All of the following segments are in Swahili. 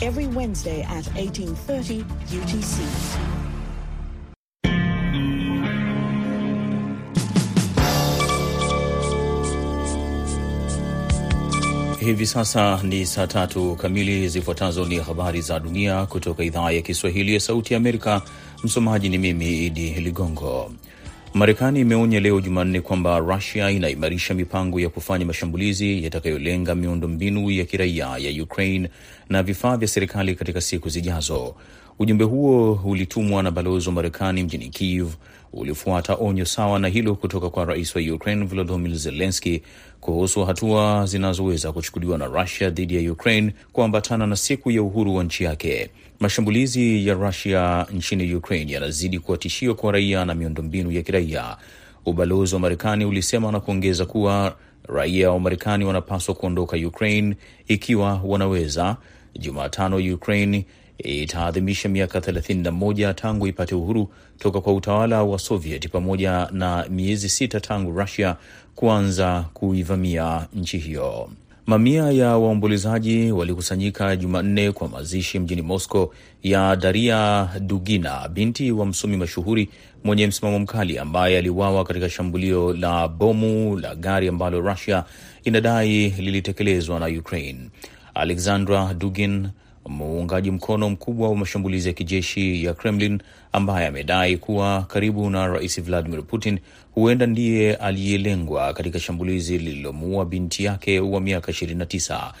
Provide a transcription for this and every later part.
every Wednesday at 18:30 UTC. Hivi sasa ni saa tatu kamili. Zifuatazo ni habari za dunia kutoka idhaa ya Kiswahili ya Sauti ya Amerika. Msomaji ni mimi Idi Ligongo. Marekani imeonya leo Jumanne kwamba Rusia inaimarisha mipango ya kufanya mashambulizi yatakayolenga miundombinu ya kiraia ya Ukraine na vifaa vya serikali katika siku zijazo. Ujumbe huo ulitumwa na balozi wa Marekani mjini Kiev ulifuata onyo sawa na hilo kutoka kwa rais wa Ukraine Volodymyr Zelensky kuhusu hatua zinazoweza kuchukuliwa na Rusia dhidi ya Ukraine kuambatana na siku ya uhuru wa nchi yake. Mashambulizi ya Rusia nchini Ukraine yanazidi kuwa tishio kwa raia na miundombinu ya kiraia, ubalozi wa Marekani ulisema na kuongeza kuwa raia wa Marekani wanapaswa kuondoka Ukraine ikiwa wanaweza. Jumatano, Ukraine itaadhimisha miaka 31 tangu ipate uhuru toka kwa utawala wa Soviet pamoja na miezi sita tangu Rusia kuanza kuivamia nchi hiyo. Mamia ya waombolezaji walikusanyika Jumanne kwa mazishi mjini Moscow ya Daria Dugina, binti wa msomi mashuhuri mwenye msimamo mkali ambaye aliuawa katika shambulio la bomu la gari ambalo Russia inadai lilitekelezwa na Ukraine. Alexandra Dugin muungaji mkono mkubwa wa mashambulizi ya kijeshi ya Kremlin ambaye amedai kuwa karibu na rais Vladimir Putin huenda ndiye aliyelengwa katika shambulizi lililomuua binti yake wa miaka 29.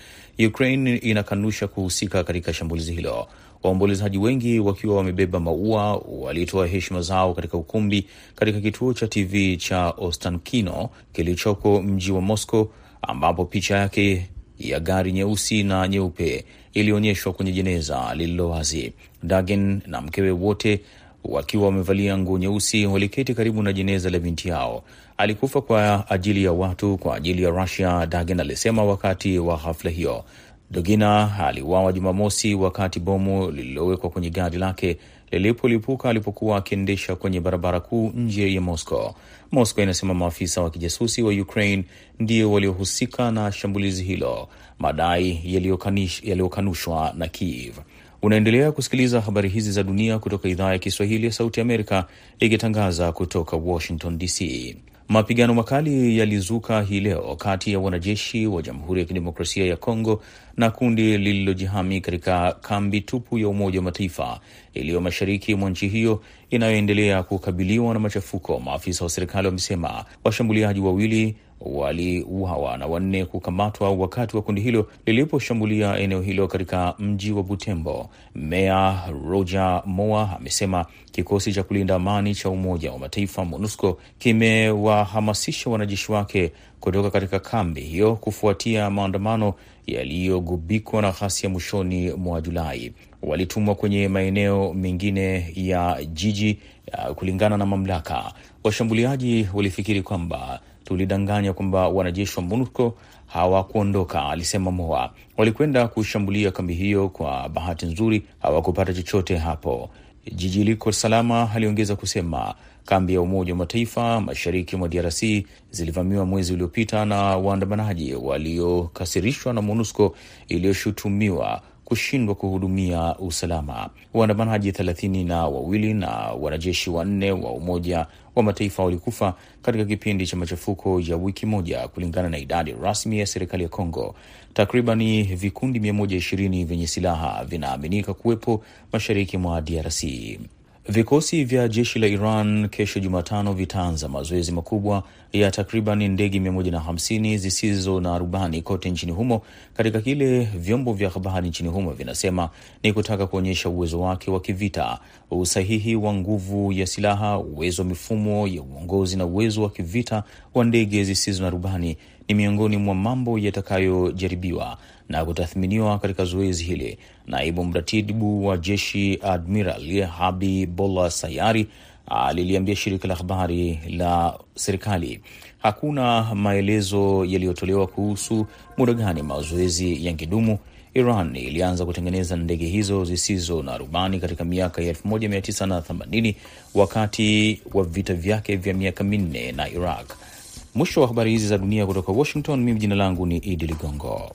Ukraine inakanusha kuhusika katika shambulizi hilo. Waombolezaji wengi wakiwa wamebeba maua walitoa heshima zao katika ukumbi katika kituo cha TV cha Ostankino kilichoko mji wa Moscow, ambapo picha yake ya gari nyeusi na nyeupe ilionyeshwa kwenye jeneza lililo wazi. Dagen na mkewe wote wakiwa wamevalia nguo nyeusi waliketi karibu na jeneza la binti yao. Alikufa kwa ajili ya watu, kwa ajili ya Rusia, Dagen alisema wakati wa hafla hiyo. Dogina aliuawa Jumamosi wakati bomu lililowekwa kwenye gari lake lilipolipuka alipokuwa akiendesha kwenye barabara kuu nje ya Moscow. Moscow inasema maafisa wa kijasusi wa Ukraine ndio waliohusika na shambulizi hilo, madai yaliyokanushwa na Kiev. Unaendelea kusikiliza habari hizi za dunia kutoka idhaa ya Kiswahili ya Sauti Amerika ikitangaza kutoka Washington DC. Mapigano makali yalizuka hii leo kati ya wanajeshi wa Jamhuri ya Kidemokrasia ya Kongo na kundi lililojihami katika kambi tupu ya Umoja wa Mataifa iliyo mashariki mwa nchi hiyo inayoendelea kukabiliwa na machafuko. Maafisa wa serikali wamesema washambuliaji wawili waliuawa na wanne kukamatwa wakati wa kundi hilo liliposhambulia eneo hilo katika mji wa Butembo. Meya Roger Moa amesema kikosi cha kulinda amani cha Umoja wa Mataifa MONUSCO kimewahamasisha wanajeshi wake kutoka katika kambi hiyo kufuatia maandamano yaliyogubikwa na ghasia mwishoni mwa Julai. Walitumwa kwenye maeneo mengine ya jiji ya kulingana na mamlaka. Washambuliaji walifikiri kwamba tulidanganya kwamba wanajeshi wa MONUSCO hawakuondoka, alisema Moa. Walikwenda kushambulia kambi hiyo, kwa bahati nzuri hawakupata chochote hapo. Jiji liko salama, aliongeza kusema. Kambi ya Umoja wa Mataifa mashariki mwa DRC zilivamiwa mwezi uliopita na waandamanaji waliokasirishwa na MONUSCO iliyoshutumiwa kushindwa kuhudumia usalama. Waandamanaji thelathini na wawili na wanajeshi wanne wa Umoja wa Mataifa walikufa katika kipindi cha machafuko ya wiki moja, kulingana na idadi rasmi ya serikali ya Kongo. Takribani vikundi 120 vyenye silaha vinaaminika kuwepo mashariki mwa DRC. Vikosi vya jeshi la Iran kesho Jumatano vitaanza mazoezi makubwa ya takriban ndege 150 zisizo na rubani kote nchini humo katika kile vyombo vya habari nchini humo vinasema ni kutaka kuonyesha uwezo wake wa kivita, usahihi wa nguvu ya silaha, uwezo wa mifumo ya uongozi na uwezo wa kivita wa ndege zisizo na rubani ni miongoni mwa mambo yatakayojaribiwa na kutathminiwa katika zoezi hili. Naibu mratibu wa jeshi Admiral Habibullah Sayari aliliambia shirika la habari la serikali hakuna maelezo yaliyotolewa kuhusu muda gani mazoezi yangedumu. Iran ilianza kutengeneza ndege hizo zisizo na rubani katika miaka ya 1980 wakati wa vita vyake vya miaka minne na Iraq. Mwisho wa habari hizi za dunia kutoka Washington. Mimi jina langu ni Idi Ligongo.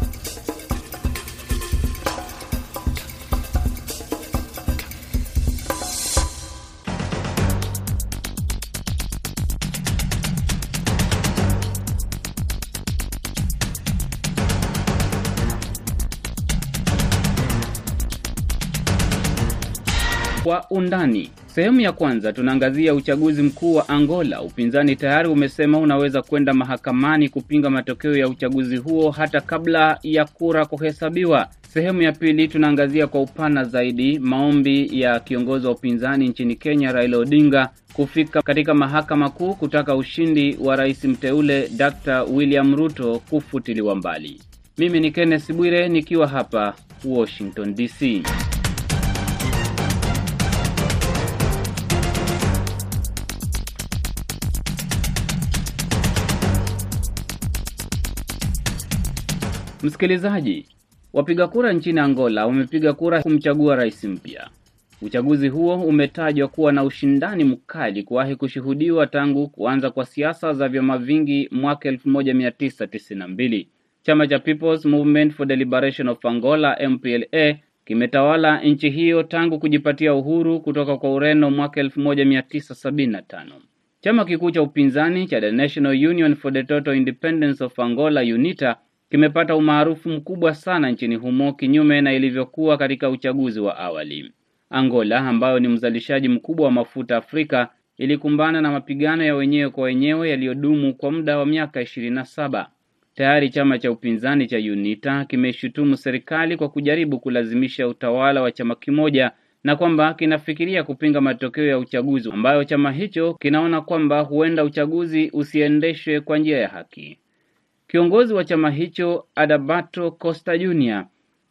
undani, sehemu ya kwanza tunaangazia uchaguzi mkuu wa Angola. Upinzani tayari umesema unaweza kwenda mahakamani kupinga matokeo ya uchaguzi huo hata kabla ya kura kuhesabiwa. Sehemu ya pili tunaangazia kwa upana zaidi maombi ya kiongozi wa upinzani nchini Kenya Raila Odinga kufika katika mahakama kuu kutaka ushindi wa rais mteule Dr. William Ruto kufutiliwa mbali. Mimi ni Kenneth Bwire nikiwa hapa Washington DC. Msikilizaji, wapiga kura nchini Angola wamepiga kura kumchagua rais mpya. Uchaguzi huo umetajwa kuwa na ushindani mkali kuwahi kushuhudiwa tangu kuanza kwa siasa za vyama vingi mwaka 1992. Chama cha People's Movement for the Liberation of Angola MPLA kimetawala nchi hiyo tangu kujipatia uhuru kutoka kwa Ureno mwaka 1975. Chama kikuu cha upinzani cha The National Union for the Total Independence of Angola UNITA kimepata umaarufu mkubwa sana nchini humo kinyume na ilivyokuwa katika uchaguzi wa awali. Angola ambayo ni mzalishaji mkubwa wa mafuta Afrika ilikumbana na mapigano ya wenyewe kwa wenyewe yaliyodumu kwa muda wa miaka ishirini na saba. Tayari chama cha upinzani cha UNITA kimeshutumu serikali kwa kujaribu kulazimisha utawala wa chama kimoja na kwamba kinafikiria kupinga matokeo ya uchaguzi ambayo chama hicho kinaona kwamba huenda uchaguzi usiendeshwe kwa njia ya haki. Kiongozi wa chama hicho Adabato Costa Junior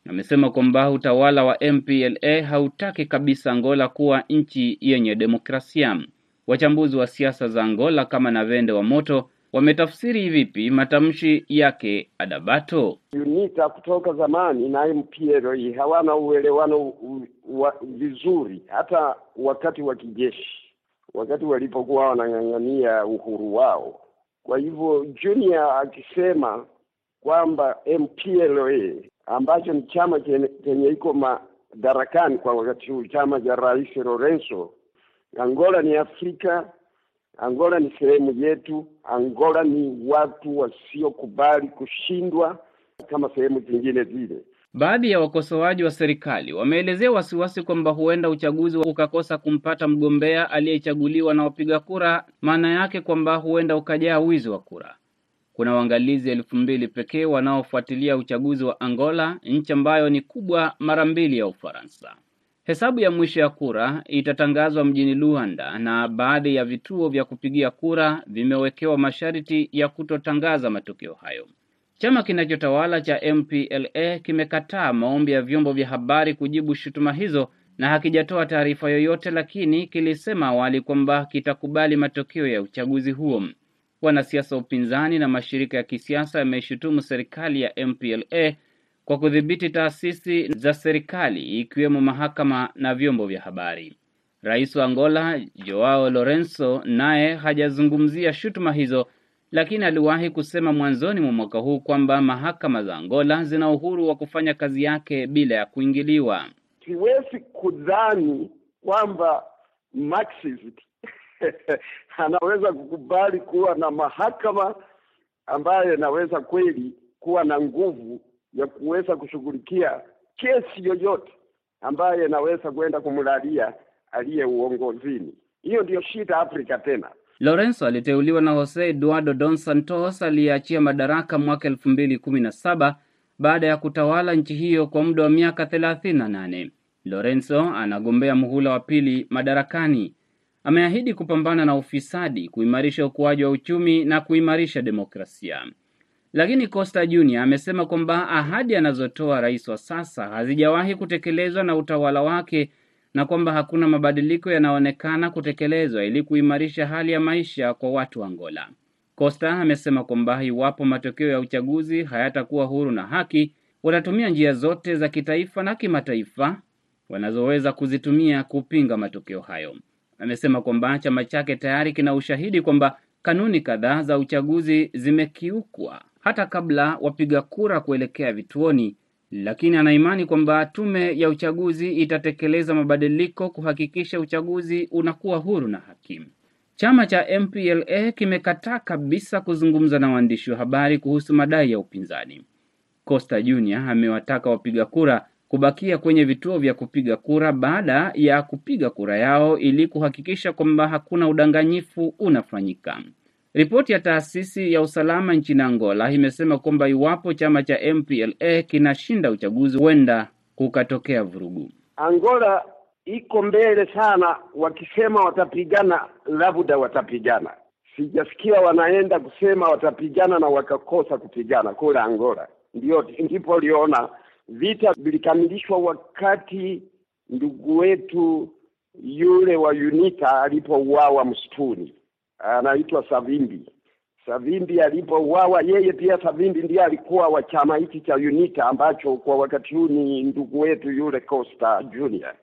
amesema kwamba utawala wa MPLA hautaki kabisa Angola kuwa nchi yenye demokrasia. Wachambuzi wa siasa za Angola kama Navende wa Moto wametafsiri vipi matamshi yake Adabato? UNITA kutoka zamani na MPLA hawana uelewano vizuri, hata wakati wa kijeshi, wakati walipokuwa wanang'ang'ania uhuru wao. Kwa hivyo Junior akisema kwamba MPLA ambacho ni chama chenye iko madarakani kwa wakati huu, chama cha Rais Lorenzo, Angola ni Afrika, Angola ni sehemu yetu, Angola ni watu wasiokubali kushindwa kama sehemu zingine zile. Baadhi ya wakosoaji wa serikali wameelezea wasiwasi kwamba huenda uchaguzi ukakosa kumpata mgombea aliyechaguliwa na wapiga kura, maana yake kwamba huenda ukajaa wizi wa kura. Kuna waangalizi elfu mbili pekee wanaofuatilia uchaguzi wa Angola, nchi ambayo ni kubwa mara mbili ya Ufaransa. Hesabu ya mwisho ya kura itatangazwa mjini Luanda na baadhi ya vituo vya kupigia kura vimewekewa masharti ya kutotangaza matokeo hayo. Chama kinachotawala cha MPLA kimekataa maombi ya vyombo vya habari kujibu shutuma hizo na hakijatoa taarifa yoyote, lakini kilisema awali kwamba kitakubali matokeo ya uchaguzi huo. Wanasiasa wa upinzani na mashirika ya kisiasa yameshutumu serikali ya MPLA kwa kudhibiti taasisi za serikali ikiwemo mahakama na vyombo vya habari. Rais wa Angola Joao Lorenzo naye hajazungumzia shutuma hizo, lakini aliwahi kusema mwanzoni mwa mwaka huu kwamba mahakama za Angola zina uhuru wa kufanya kazi yake bila ya kuingiliwa. Siwezi kudhani kwamba Marxist anaweza kukubali kuwa na mahakama ambayo inaweza kweli kuwa na nguvu ya kuweza kushughulikia kesi yoyote ambayo inaweza kwenda kumlalia aliye uongozini. Hiyo ndiyo shida Afrika tena. Lorenzo aliteuliwa na Jose Eduardo Dos Santos aliyeachia madaraka mwaka elfu mbili kumi na saba baada ya kutawala nchi hiyo kwa muda wa miaka thelathini na nane. Lorenzo anagombea muhula wa pili madarakani. Ameahidi kupambana na ufisadi, kuimarisha ukuaji wa uchumi na kuimarisha demokrasia. Lakini Costa Junior amesema kwamba ahadi anazotoa rais wa sasa hazijawahi kutekelezwa na utawala wake na kwamba hakuna mabadiliko yanayoonekana kutekelezwa ili kuimarisha hali ya maisha kwa watu wa Angola. Costa amesema kwamba iwapo matokeo ya uchaguzi hayatakuwa huru na haki, watatumia njia zote za kitaifa na kimataifa wanazoweza kuzitumia kupinga matokeo hayo. Amesema kwamba chama chake tayari kina ushahidi kwamba kanuni kadhaa za uchaguzi zimekiukwa hata kabla wapiga kura kuelekea vituoni, lakini anaimani kwamba tume ya uchaguzi itatekeleza mabadiliko kuhakikisha uchaguzi unakuwa huru na haki. Chama cha MPLA kimekataa kabisa kuzungumza na waandishi wa habari kuhusu madai ya upinzani. Costa Junior amewataka wapiga kura kubakia kwenye vituo vya kupiga kura baada ya kupiga kura yao ili kuhakikisha kwamba hakuna udanganyifu unafanyika. Ripoti ya taasisi ya usalama nchini Angola imesema kwamba iwapo chama cha MPLA kinashinda uchaguzi, huenda kukatokea vurugu. Angola iko mbele sana, wakisema watapigana, labda watapigana. Sijasikia wanaenda kusema watapigana na wakakosa kupigana kule Angola. Ndio ndipo liona vita vilikamilishwa wakati ndugu wetu yule wa UNITA alipouawa msituni, anaitwa Savimbi. Savimbi alipouawa, yeye pia Savimbi ndiye alikuwa wa chama hiki cha UNITA ambacho kwa wakati huu ni ndugu wetu yule Costa Junior.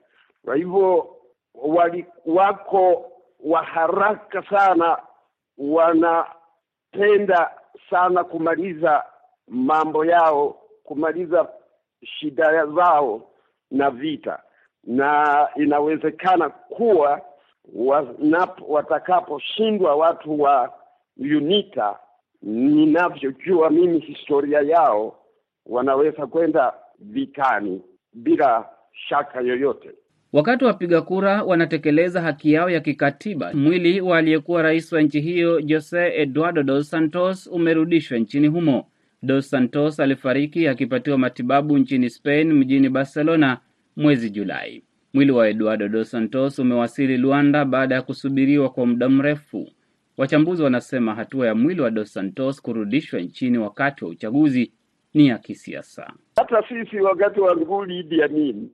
Kwa hivyo wali wako wa haraka sana, wanapenda sana kumaliza mambo yao, kumaliza shida zao na vita, na inawezekana kuwa watakaposhindwa watu wa UNITA, ninavyojua mimi historia yao, wanaweza kwenda vitani bila shaka yoyote. Wakati wapiga kura wanatekeleza haki yao ya kikatiba, mwili wa aliyekuwa rais wa nchi hiyo Jose Eduardo dos Santos umerudishwa nchini humo. Dos Santos alifariki akipatiwa matibabu nchini Spain mjini Barcelona mwezi Julai. Mwili wa Eduardo dos Santos umewasili Luanda baada ya kusubiriwa kwa muda mrefu. Wachambuzi wanasema hatua ya mwili wa dos Santos kurudishwa nchini wakati wa uchaguzi ni ya kisiasa. Hata sisi wakati wa nguli Idi Amin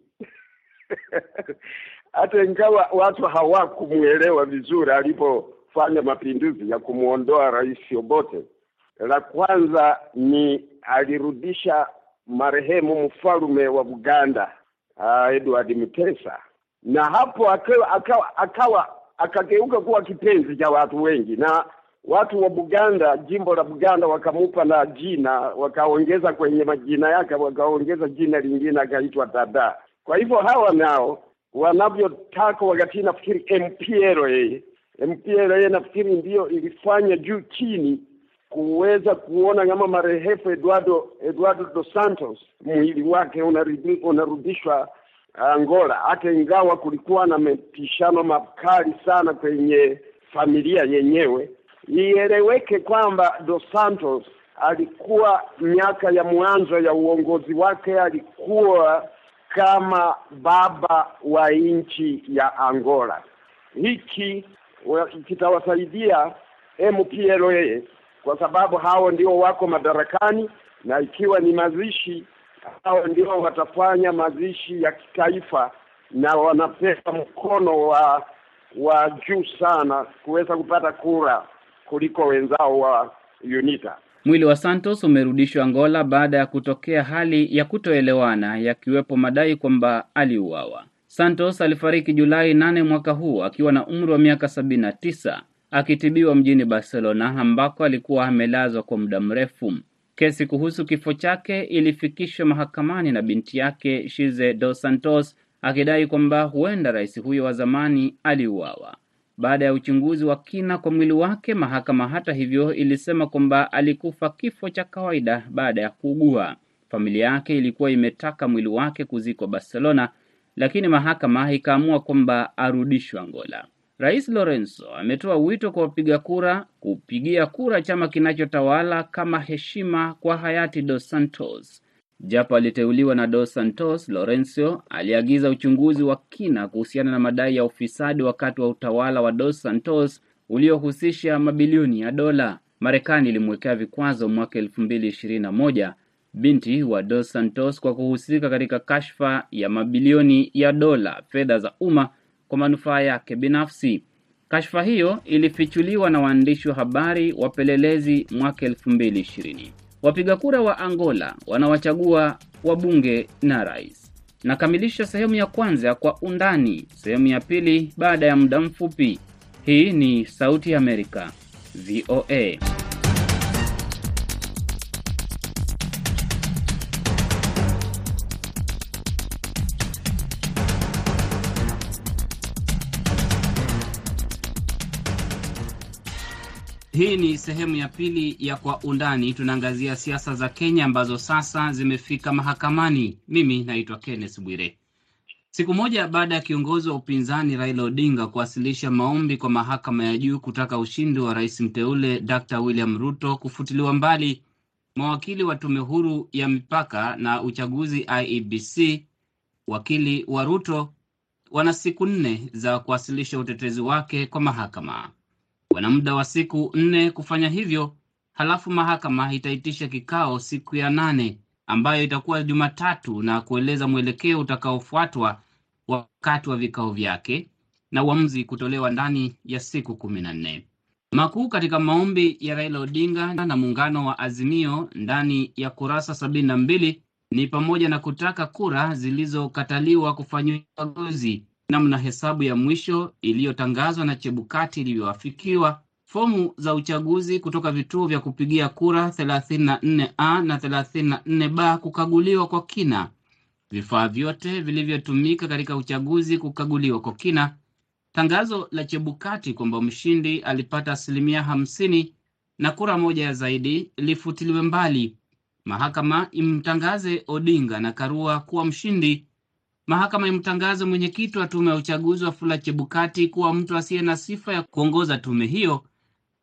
hata ingawa watu hawakumwelewa vizuri alipofanya mapinduzi ya kumwondoa rais Obote, la kwanza ni alirudisha marehemu mfalume wa Buganda uh, Edward Mutesa, na hapo akawa akawa, akawa akageuka kuwa kipenzi cha watu wengi, na watu wa Buganda, jimbo la Buganda wakamupa na jina, wakaongeza kwenye majina yake, wakaongeza jina lingine akaitwa Dada. Kwa hivyo hawa nao wanavyotaka, wakati nafikiri MPLA MPLA nafikiri ndiyo ilifanya juu chini kuweza kuona kama marehemu Eduardo Eduardo dos Santos mwili wake unarudishwa Angola, hata ingawa kulikuwa na mapishano makali sana kwenye familia yenyewe. Ieleweke kwamba dos Santos alikuwa miaka ya mwanzo ya uongozi wake, alikuwa kama baba wa nchi ya Angola. Hiki kitawasaidia MPLA kwa sababu hao ndio wako madarakani, na ikiwa ni mazishi, hao ndio watafanya mazishi ya kitaifa, na wanapewa mkono wa wa juu sana kuweza kupata kura kuliko wenzao wa UNITA. Mwili wa Santos umerudishwa Angola baada ya kutokea hali ya kutoelewana, yakiwepo madai kwamba aliuawa. Santos alifariki Julai nane mwaka huu akiwa na umri wa miaka sabini na tisa akitibiwa mjini Barcelona ambako alikuwa amelazwa kwa muda mrefu. Kesi kuhusu kifo chake ilifikishwa mahakamani na binti yake Shize dos Santos akidai kwamba huenda rais huyo wa zamani aliuawa. Baada ya uchunguzi wa kina kwa mwili wake, mahakama hata hivyo ilisema kwamba alikufa kifo cha kawaida baada ya kuugua. Familia yake ilikuwa imetaka mwili wake kuzikwa Barcelona, lakini mahakama ikaamua kwamba arudishwe Angola. Rais Lorenzo ametoa wito kwa wapiga kura kupigia kura chama kinachotawala kama heshima kwa hayati Dos Santos. Japo aliteuliwa na Dos Santos, Lorenzo aliagiza uchunguzi wa kina kuhusiana na madai ya ufisadi wakati wa utawala wa Dos Santos uliohusisha mabilioni ya dola. Marekani ilimwekea vikwazo mwaka elfu mbili ishirini na moja binti wa Dos Santos kwa kuhusika katika kashfa ya mabilioni ya dola, fedha za umma kwa manufaa yake binafsi. Kashfa hiyo ilifichuliwa na waandishi wa habari wapelelezi mwaka elfu mbili ishirini. Wapiga kura wa Angola wanawachagua wabunge na rais. Nakamilisha sehemu ya kwanza kwa undani, sehemu ya pili baada ya muda mfupi. Hii ni Sauti ya Amerika, VOA. Hii ni sehemu ya pili ya Kwa Undani. Tunaangazia siasa za Kenya ambazo sasa zimefika mahakamani. Mimi naitwa Kenneth Bwire. Siku moja baada ya kiongozi wa upinzani Raila Odinga kuwasilisha maombi kwa mahakama ya juu kutaka ushindi wa rais mteule Dr William Ruto kufutiliwa mbali, mawakili wa tume huru ya mipaka na uchaguzi IEBC, wakili wa Ruto, wana siku nne za kuwasilisha utetezi wake kwa mahakama. Wana muda wa siku nne kufanya hivyo, halafu mahakama itaitisha kikao siku ya nane ambayo itakuwa Jumatatu na kueleza mwelekeo utakaofuatwa wakati wa vikao vyake na uamuzi kutolewa ndani ya siku kumi na nne. Makuu katika maombi ya Raila Odinga na muungano wa Azimio ndani ya kurasa sabini na mbili ni pamoja na kutaka kura zilizokataliwa kufanyiwa uchaguzi, namna hesabu ya mwisho iliyotangazwa na Chebukati ilivyoafikiwa, fomu za uchaguzi kutoka vituo vya kupigia kura 34A na 34B kukaguliwa kwa kina, vifaa vyote vilivyotumika katika uchaguzi kukaguliwa kwa kina, tangazo la Chebukati kwamba mshindi alipata asilimia hamsini na kura moja ya zaidi lifutiliwe mbali, mahakama imtangaze Odinga na Karua kuwa mshindi, mahakama imtangaza mwenyekiti wa tume ya uchaguzi Wafula Chebukati kuwa mtu asiye na sifa ya kuongoza tume hiyo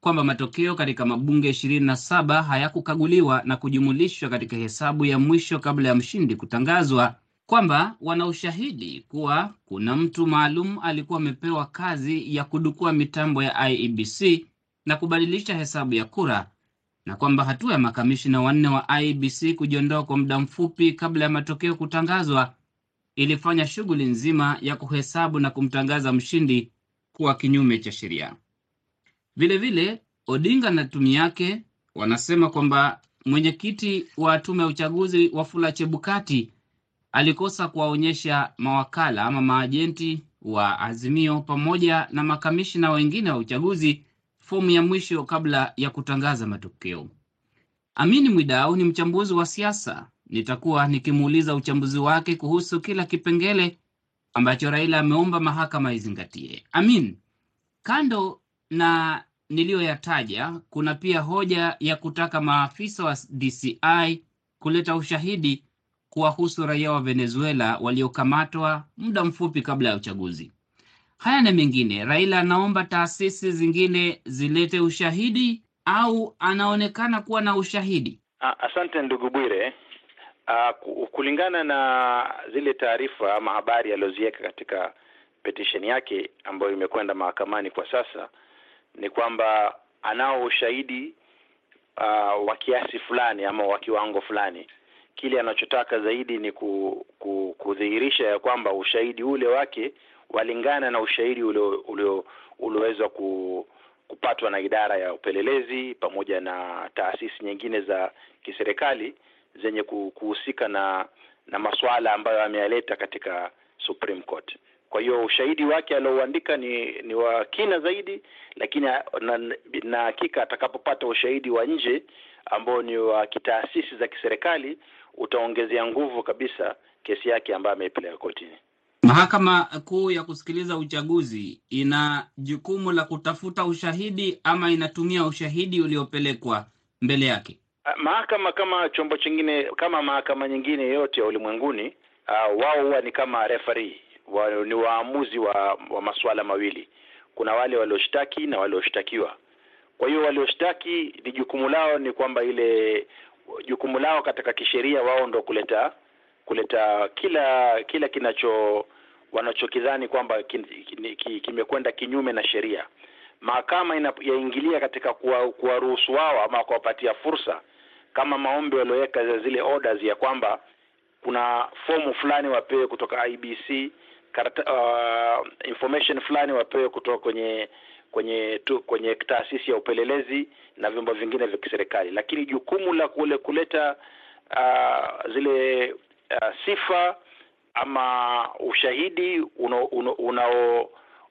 kwamba matokeo katika mabunge ishirini na saba hayakukaguliwa na kujumulishwa katika hesabu ya mwisho kabla ya mshindi kutangazwa, kwamba wana ushahidi kuwa kuna mtu maalum alikuwa amepewa kazi ya kudukua mitambo ya IEBC na kubadilisha hesabu ya kura, na kwamba hatua ya makamishina wanne wa IEBC kujiondoa kwa muda mfupi kabla ya matokeo kutangazwa ilifanya shughuli nzima ya kuhesabu na kumtangaza mshindi kuwa kinyume cha sheria. Vilevile Odinga na timu yake wanasema kwamba mwenyekiti wa tume ya uchaguzi Wafula Chebukati alikosa kuwaonyesha mawakala ama maajenti wa Azimio pamoja na makamishina wengine wa uchaguzi fomu ya mwisho kabla ya kutangaza matokeo. Amini Mwidau ni mchambuzi wa siasa. Nitakuwa nikimuuliza uchambuzi wake kuhusu kila kipengele ambacho Raila ameomba mahakama izingatie. Amin, kando na niliyoyataja, kuna pia hoja ya kutaka maafisa wa DCI kuleta ushahidi kuwahusu raia wa Venezuela waliokamatwa muda mfupi kabla ya uchaguzi. Haya na mengine, Raila anaomba taasisi zingine zilete ushahidi au anaonekana kuwa na ushahidi? Asante ndugu Bwire. Uh, kulingana na zile taarifa ama habari alizoziweka katika petition yake ambayo imekwenda mahakamani kwa sasa ni kwamba anao ushahidi uh, wa kiasi fulani ama wa kiwango fulani. Kile anachotaka zaidi ni ku, ku, kudhihirisha ya kwamba ushahidi ule wake walingana na ushahidi ulioweza ku, kupatwa na idara ya upelelezi pamoja na taasisi nyingine za kiserikali zenye kuhusika na na masuala ambayo ameyaleta katika Supreme Court. Kwa hiyo ushahidi wake aliouandika ni ni wa kina zaidi, lakini na, hakika atakapopata ushahidi wa nje ambao ni wa kitaasisi za kiserikali utaongezea nguvu kabisa kesi yake ambayo ameipeleka kotini. Mahakama Kuu ya kusikiliza uchaguzi ina jukumu la kutafuta ushahidi ama inatumia ushahidi uliopelekwa mbele yake? Mahakama kama chombo chingine, kama mahakama nyingine yote ya ulimwenguni, uh, wao huwa ni kama referee wa, ni waamuzi wa, wa masuala mawili. Kuna wale walioshtaki na walioshtakiwa. Kwa hiyo walioshtaki ni jukumu lao ni kwamba ile jukumu lao katika kisheria wao ndo kuleta kuleta kila kila kinacho wanachokidhani kwamba kimekwenda kinyume na sheria. Mahakama yaingilia katika kuwaruhusu wao ama kuwapatia fursa, kama maombi walioweka zile orders ya kwamba kuna fomu fulani wapewe kutoka IBC karata, uh, information fulani wapewe kutoka kwenye kwenye tu, kwenye taasisi ya upelelezi na vyombo vingine vya kiserikali, lakini jukumu la kule kuleta uh, zile uh, sifa ama ushahidi unao unao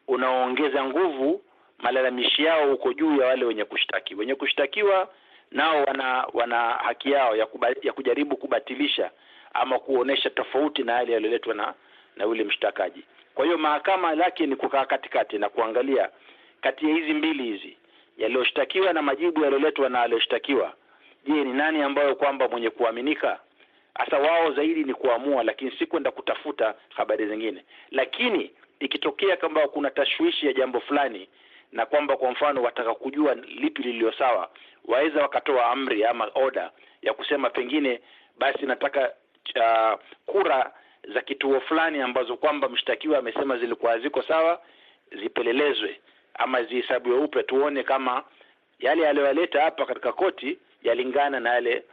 unaoongeza nguvu malalamishi yao huko juu ya wale wenye kushtaki. Wenye kushtakiwa nao wana wana haki yao ya, kuba, ya kujaribu kubatilisha ama kuonesha tofauti na yale yaliyoletwa na na yule mshtakaji. Kwa hiyo mahakama lake ni kukaa katikati na kuangalia kati ya hizi mbili hizi yaliyoshtakiwa na majibu yaliyoletwa na aliyoshtakiwa, je, ni nani ambayo kwamba mwenye kuaminika? Hasa wao zaidi ni kuamua, lakini si kwenda kutafuta habari zingine. Lakini ikitokea kwamba kuna tashwishi ya jambo fulani na kwamba kwa mfano wataka kujua lipi lililo sawa, waweza wakatoa amri ama oda ya kusema pengine basi nataka uh, kura za kituo fulani ambazo kwamba mshtakiwa amesema zilikuwa haziko sawa zipelelezwe ama zihesabiwe upe, tuone kama yale aliyoyaleta hapa katika koti yalingana na yale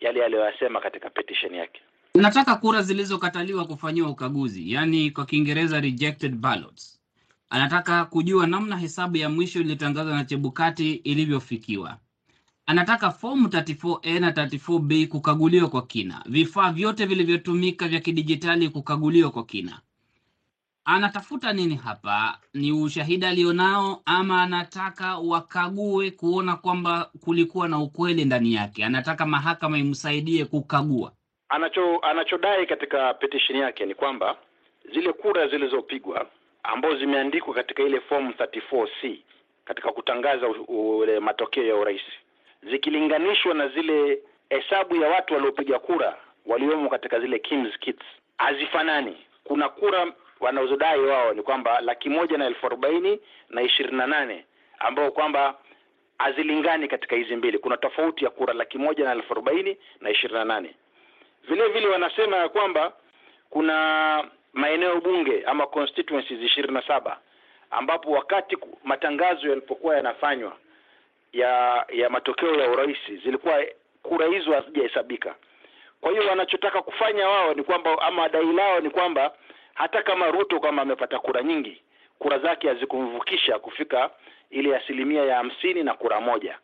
yale aliyoyasema katika petition yake. Nataka kura zilizokataliwa kufanyiwa ukaguzi, yaani kwa Kiingereza rejected ballots. Anataka kujua namna hesabu ya mwisho iliyotangazwa na Chebukati ilivyofikiwa. Anataka fomu 34A na 34B kukaguliwa kwa kina, vifaa vyote vilivyotumika vya kidijitali kukaguliwa kwa kina. Anatafuta nini hapa? Ni ushahidi alionao, ama anataka wakague kuona kwamba kulikuwa na ukweli ndani yake? Anataka mahakama imsaidie kukagua. Anacho anachodai katika petition yake ni kwamba zile kura zilizopigwa ambazo zimeandikwa katika ile fomu 34C katika kutangaza matokeo ya urais zikilinganishwa na zile hesabu ya watu waliopiga kura waliomo katika zile Kim's kits hazifanani. Kuna kura wanazodai wao ni kwamba laki moja na elfu arobaini na ishirini na nane ambao kwamba hazilingani katika hizi mbili. Kuna tofauti ya kura laki moja na elfu arobaini na ishirini na nane. Vile vile wanasema ya kwamba kuna maeneo bunge ama constituencies ishirini na saba ambapo wakati matangazo yalipokuwa yanafanywa ya ya matokeo ya urais zilikuwa kura hizo hazijahesabika. Kwa hiyo wanachotaka kufanya wao ni kwamba ama dai lao ni kwamba hata kama Ruto kama amepata kura nyingi, kura zake hazikumvukisha kufika ile asilimia ya hamsini na kura moja,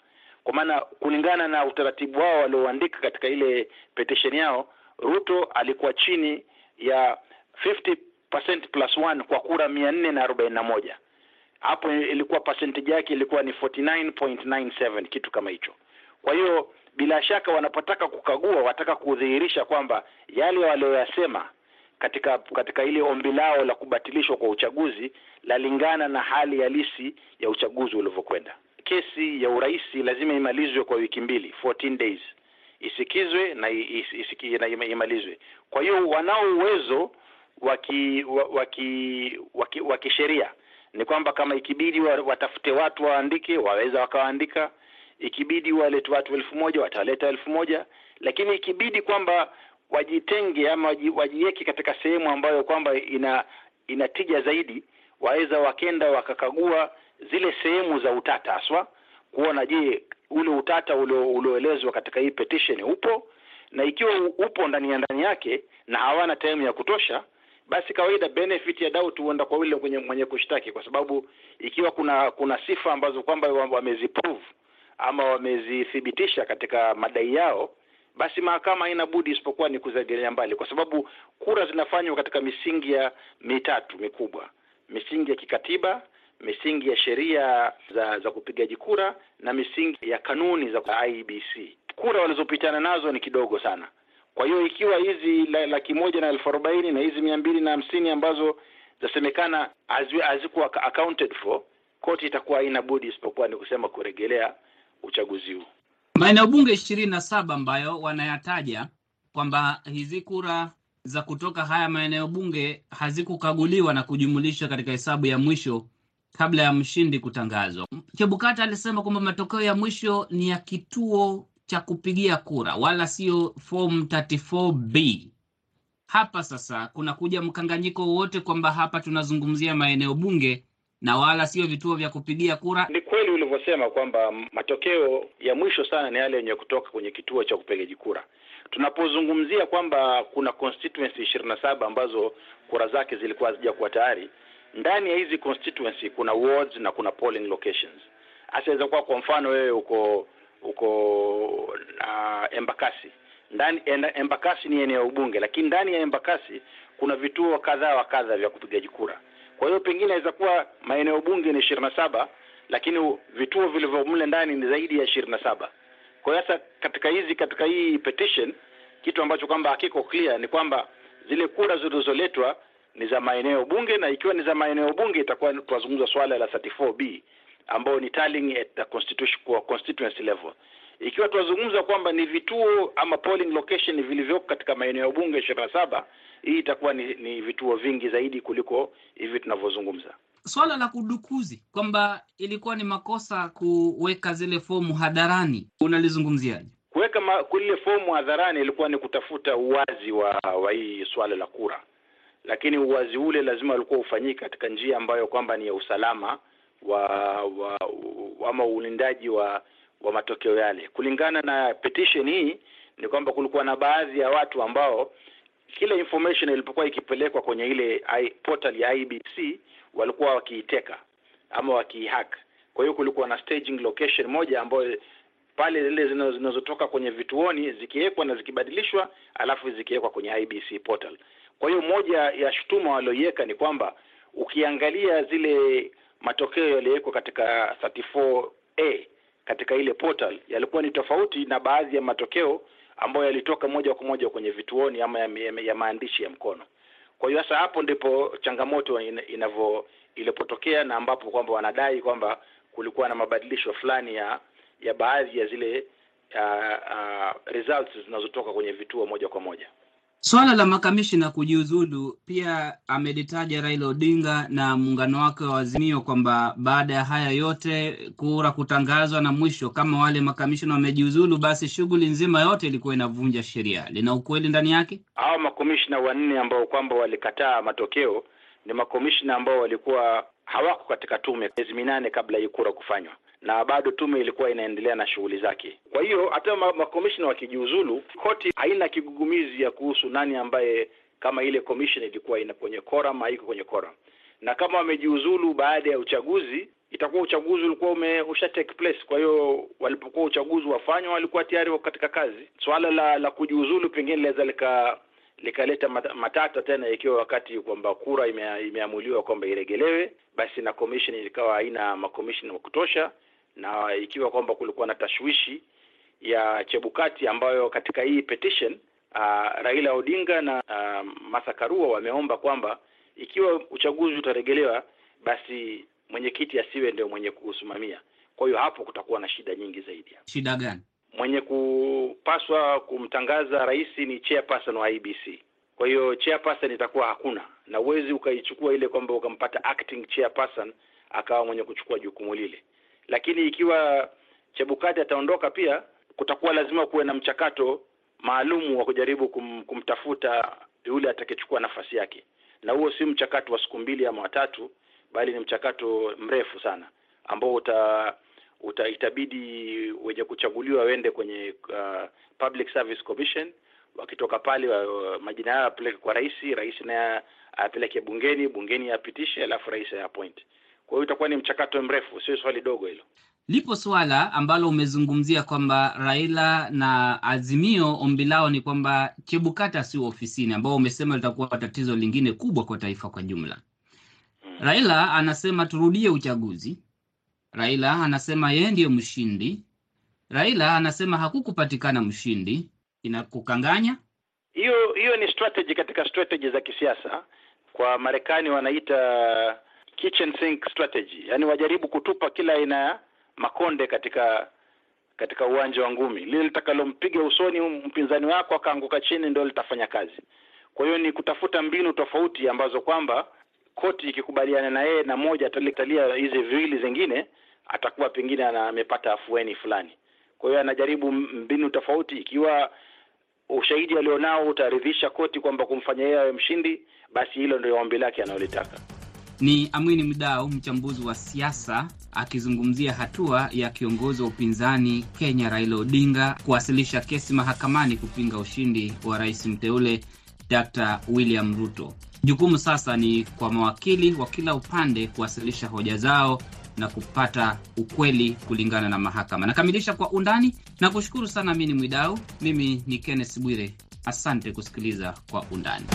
kwa maana kulingana na utaratibu wao walioandika katika ile petition yao, Ruto alikuwa chini ya 50% plus 1 kwa kura mia nne na arobaini na moja hapo ilikuwa percentage yake ilikuwa ni 49.97 kitu kama hicho. Kwa hiyo bila shaka wanapotaka kukagua, wataka kudhihirisha kwamba yale walioyasema katika katika ile ombi lao la kubatilishwa kwa uchaguzi lalingana na hali halisi ya uchaguzi ulivyokwenda. Kesi ya urais lazima imalizwe kwa wiki mbili, 14 days, isikizwe na isiki, na imalizwe. Kwa hiyo wanao uwezo wa kisheria ni kwamba kama ikibidi watafute watu waandike, waweza wakawaandika. Ikibidi walete watu elfu moja wataleta elfu moja lakini ikibidi kwamba wajitenge ama wajiweke katika sehemu ambayo kwamba ina ina tija zaidi, waweza wakenda wakakagua zile sehemu za utata haswa, kuona je, ule utata ulioelezwa katika hii petition upo, na ikiwa upo ndani ya ndani yake na hawana time ya kutosha basi kawaida benefit ya doubt huenda kwa yule mwenye, mwenye kushtaki, kwa sababu ikiwa kuna kuna sifa ambazo kwamba wameziprove ama wamezithibitisha katika madai yao, basi mahakama haina budi isipokuwa ni kuzagilia mbali, kwa sababu kura zinafanywa katika misingi ya mitatu mikubwa: misingi ya kikatiba, misingi ya sheria za za kupigaji kura na misingi ya kanuni za IEBC. Kura walizopitana nazo ni kidogo sana. Kwa hiyo ikiwa hizi laki moja na elfu arobaini na hizi mia mbili na hamsini ambazo zasemekana hazikuwa accounted for, koti itakuwa haina budi isipokuwa ni kusema kurejelea uchaguzi huu. Maeneo bunge ishirini na saba ambayo wanayataja kwamba hizi kura za kutoka haya maeneo bunge hazikukaguliwa na kujumulishwa katika hesabu ya mwisho kabla ya mshindi kutangazwa. Chebukati alisema kwamba matokeo ya mwisho ni ya kituo cha kupigia kura wala sio form 34B. Hapa sasa kuna kuja mkanganyiko wote kwamba hapa tunazungumzia maeneo bunge na wala sio vituo vya kupigia kura. Ni kweli ulivyosema kwamba matokeo ya mwisho sana ni yale yenye kutoka kwenye kituo cha kupigaji kura. Tunapozungumzia kwamba kuna constituency ishirini na saba ambazo kura zake zilikuwa hazijakuwa tayari, ndani ya hizi constituency kuna wards na kuna polling locations. Asiweza kuwa kwa mfano wewe uko uko uh, Embakasi. Ndani Embakasi ni eneo bunge, lakini ndani ya Embakasi kuna vituo kadhaa wa kadha vya kupigaji kura. Kwa hiyo pengine inaweza kuwa maeneo bunge ni ishirini na saba lakini vituo vilivyo mle ndani ni zaidi ya ishirini na saba. Kwa hiyo sasa katika hizi katika hii petition kitu ambacho kwamba hakiko clear ni kwamba zile kura zilizoletwa ni za maeneo bunge, na ikiwa ni za maeneo bunge itakuwa tunazungumza swala la 34B ambao ni tallying at the constituency, kwa constituency level. Ikiwa tunazungumza kwamba ni vituo ama polling location vilivyoko katika maeneo ya bunge ishirini na saba, hii itakuwa ni, ni vituo vingi zaidi kuliko hivi tunavyozungumza. Swala la kudukuzi kwamba ilikuwa ni makosa kuweka zile fomu hadharani, unalizungumziaje? Kuweka kule fomu hadharani ilikuwa ni kutafuta uwazi wa wa hii swala la kura, lakini uwazi ule lazima ulikuwa ufanyike katika njia ambayo kwamba ni ya usalama wa, wa, ama ulindaji wa wa matokeo yale. Kulingana na petition hii ni kwamba kulikuwa na baadhi ya watu ambao kila information ilipokuwa ikipelekwa kwenye ile portal ya IBC walikuwa wakiiteka ama wakiihack. Kwa hiyo kulikuwa na staging location moja ambayo pale zile zinazotoka kwenye vituoni zikiwekwa na zikibadilishwa, alafu zikiwekwa kwenye IBC portal. Kwa hiyo moja ya shutuma walioiweka ni kwamba ukiangalia zile matokeo yaliyowekwa katika 34A katika ile portal yalikuwa ni tofauti na baadhi ya matokeo ambayo yalitoka moja kwa moja kwenye vituoni ama ya, ya, ya maandishi ya mkono. Kwa hiyo sasa hapo ndipo changamoto inavyo ilipotokea na ambapo kwamba wanadai kwamba kulikuwa na mabadilisho fulani ya ya baadhi ya zile uh, uh, results zinazotoka kwenye vituo moja kwa moja. Swala la makamishina kujiuzulu pia amelitaja Raila Odinga na muungano wake wa Azimio kwamba baada ya haya yote kura kutangazwa na mwisho kama wale makamishina wamejiuzulu, basi shughuli nzima yote ilikuwa inavunja sheria. Lina ukweli ndani yake? Hao makomishina wanne ambao kwamba walikataa matokeo ni makomishina ambao walikuwa hawako katika tume miezi minane kabla hii kura kufanywa na bado tume ilikuwa inaendelea na shughuli zake. Kwa hiyo hata makomishina wakijiuzulu, koti haina kigugumizi ya kuhusu nani ambaye kama ile commission ilikuwa ina kwenye quorum haiko kwenye quorum, na kama wamejiuzulu baada ya uchaguzi, itakuwa uchaguzi ulikuwa ume usha take place. Kwa hiyo walipokuwa uchaguzi wafanywa, walikuwa tayari katika kazi. Swala la la kujiuzulu pengine linaweza lika likaleta matata tena, ikiwa wakati kwamba kura ime, imeamuliwa kwamba iregelewe, basi na commission ikawa haina makomishina wa kutosha na ikiwa kwamba kulikuwa na tashwishi ya Chebukati ambayo katika hii petition uh, Raila Odinga na uh, Martha Karua wameomba kwamba ikiwa uchaguzi utaregelewa, basi mwenyekiti asiwe ndio mwenye kusimamia. Kwa hiyo hapo kutakuwa na shida nyingi zaidi. Shida gani? Mwenye kupaswa kumtangaza rais ni chairperson wa IBC. Kwa hiyo chairperson itakuwa hakuna, na uwezi ukaichukua ile kwamba ukampata acting chairperson akawa mwenye kuchukua jukumu lile lakini ikiwa Chebukati ataondoka pia kutakuwa lazima kuwe na mchakato maalum wa kujaribu kum, kumtafuta yule atakayechukua nafasi yake, na huo si mchakato wa siku mbili ama watatu, bali ni mchakato mrefu sana ambao uta, uta itabidi wenye kuchaguliwa waende kwenye uh, Public Service Commission. Wakitoka pale uh, majina yao yapeleke kwa rais, rais naye apeleke bungeni, bungeni apitishe, alafu rais appoint. Kwa hiyo itakuwa ni mchakato mrefu, sio swali dogo hilo. Lipo swala ambalo umezungumzia kwamba Raila na Azimio ombi lao ni kwamba Chebukati asiwe ofisini, ambao umesema litakuwa tatizo lingine kubwa kwa taifa kwa jumla. Hmm. Raila anasema turudie uchaguzi. Raila anasema yeye ndiyo mshindi. Raila anasema hakukupatikana mshindi. Inakukanganya hiyo? Hiyo ni strategy katika strategy za kisiasa. Kwa Marekani wanaita kitchen sink strategy, yaani wajaribu kutupa kila aina ya makonde katika katika uwanja wa ngumi. Lile litakalompiga usoni mpinzani wako akaanguka chini ndio litafanya kazi. Kwa hiyo ni kutafuta mbinu tofauti ambazo kwamba koti ikikubaliana na yeye na moja atalitalia hizi viwili zingine, atakuwa pengine amepata afueni fulani. Kwa hiyo anajaribu mbinu tofauti. Ikiwa ushahidi alionao utaridhisha koti kwamba kumfanya yeye awe mshindi, basi hilo ndio ombi lake analolitaka. Ni Amwini Mdau, mchambuzi wa siasa, akizungumzia hatua ya kiongozi wa upinzani Kenya Raila Odinga kuwasilisha kesi mahakamani kupinga ushindi wa rais mteule Dr. William Ruto. Jukumu sasa ni kwa mawakili wa kila upande kuwasilisha hoja zao na kupata ukweli kulingana na mahakama. Nakamilisha kwa undani na kushukuru sana Amini Mwidau. Mimi ni Kenneth Bwire, asante kusikiliza kwa undani.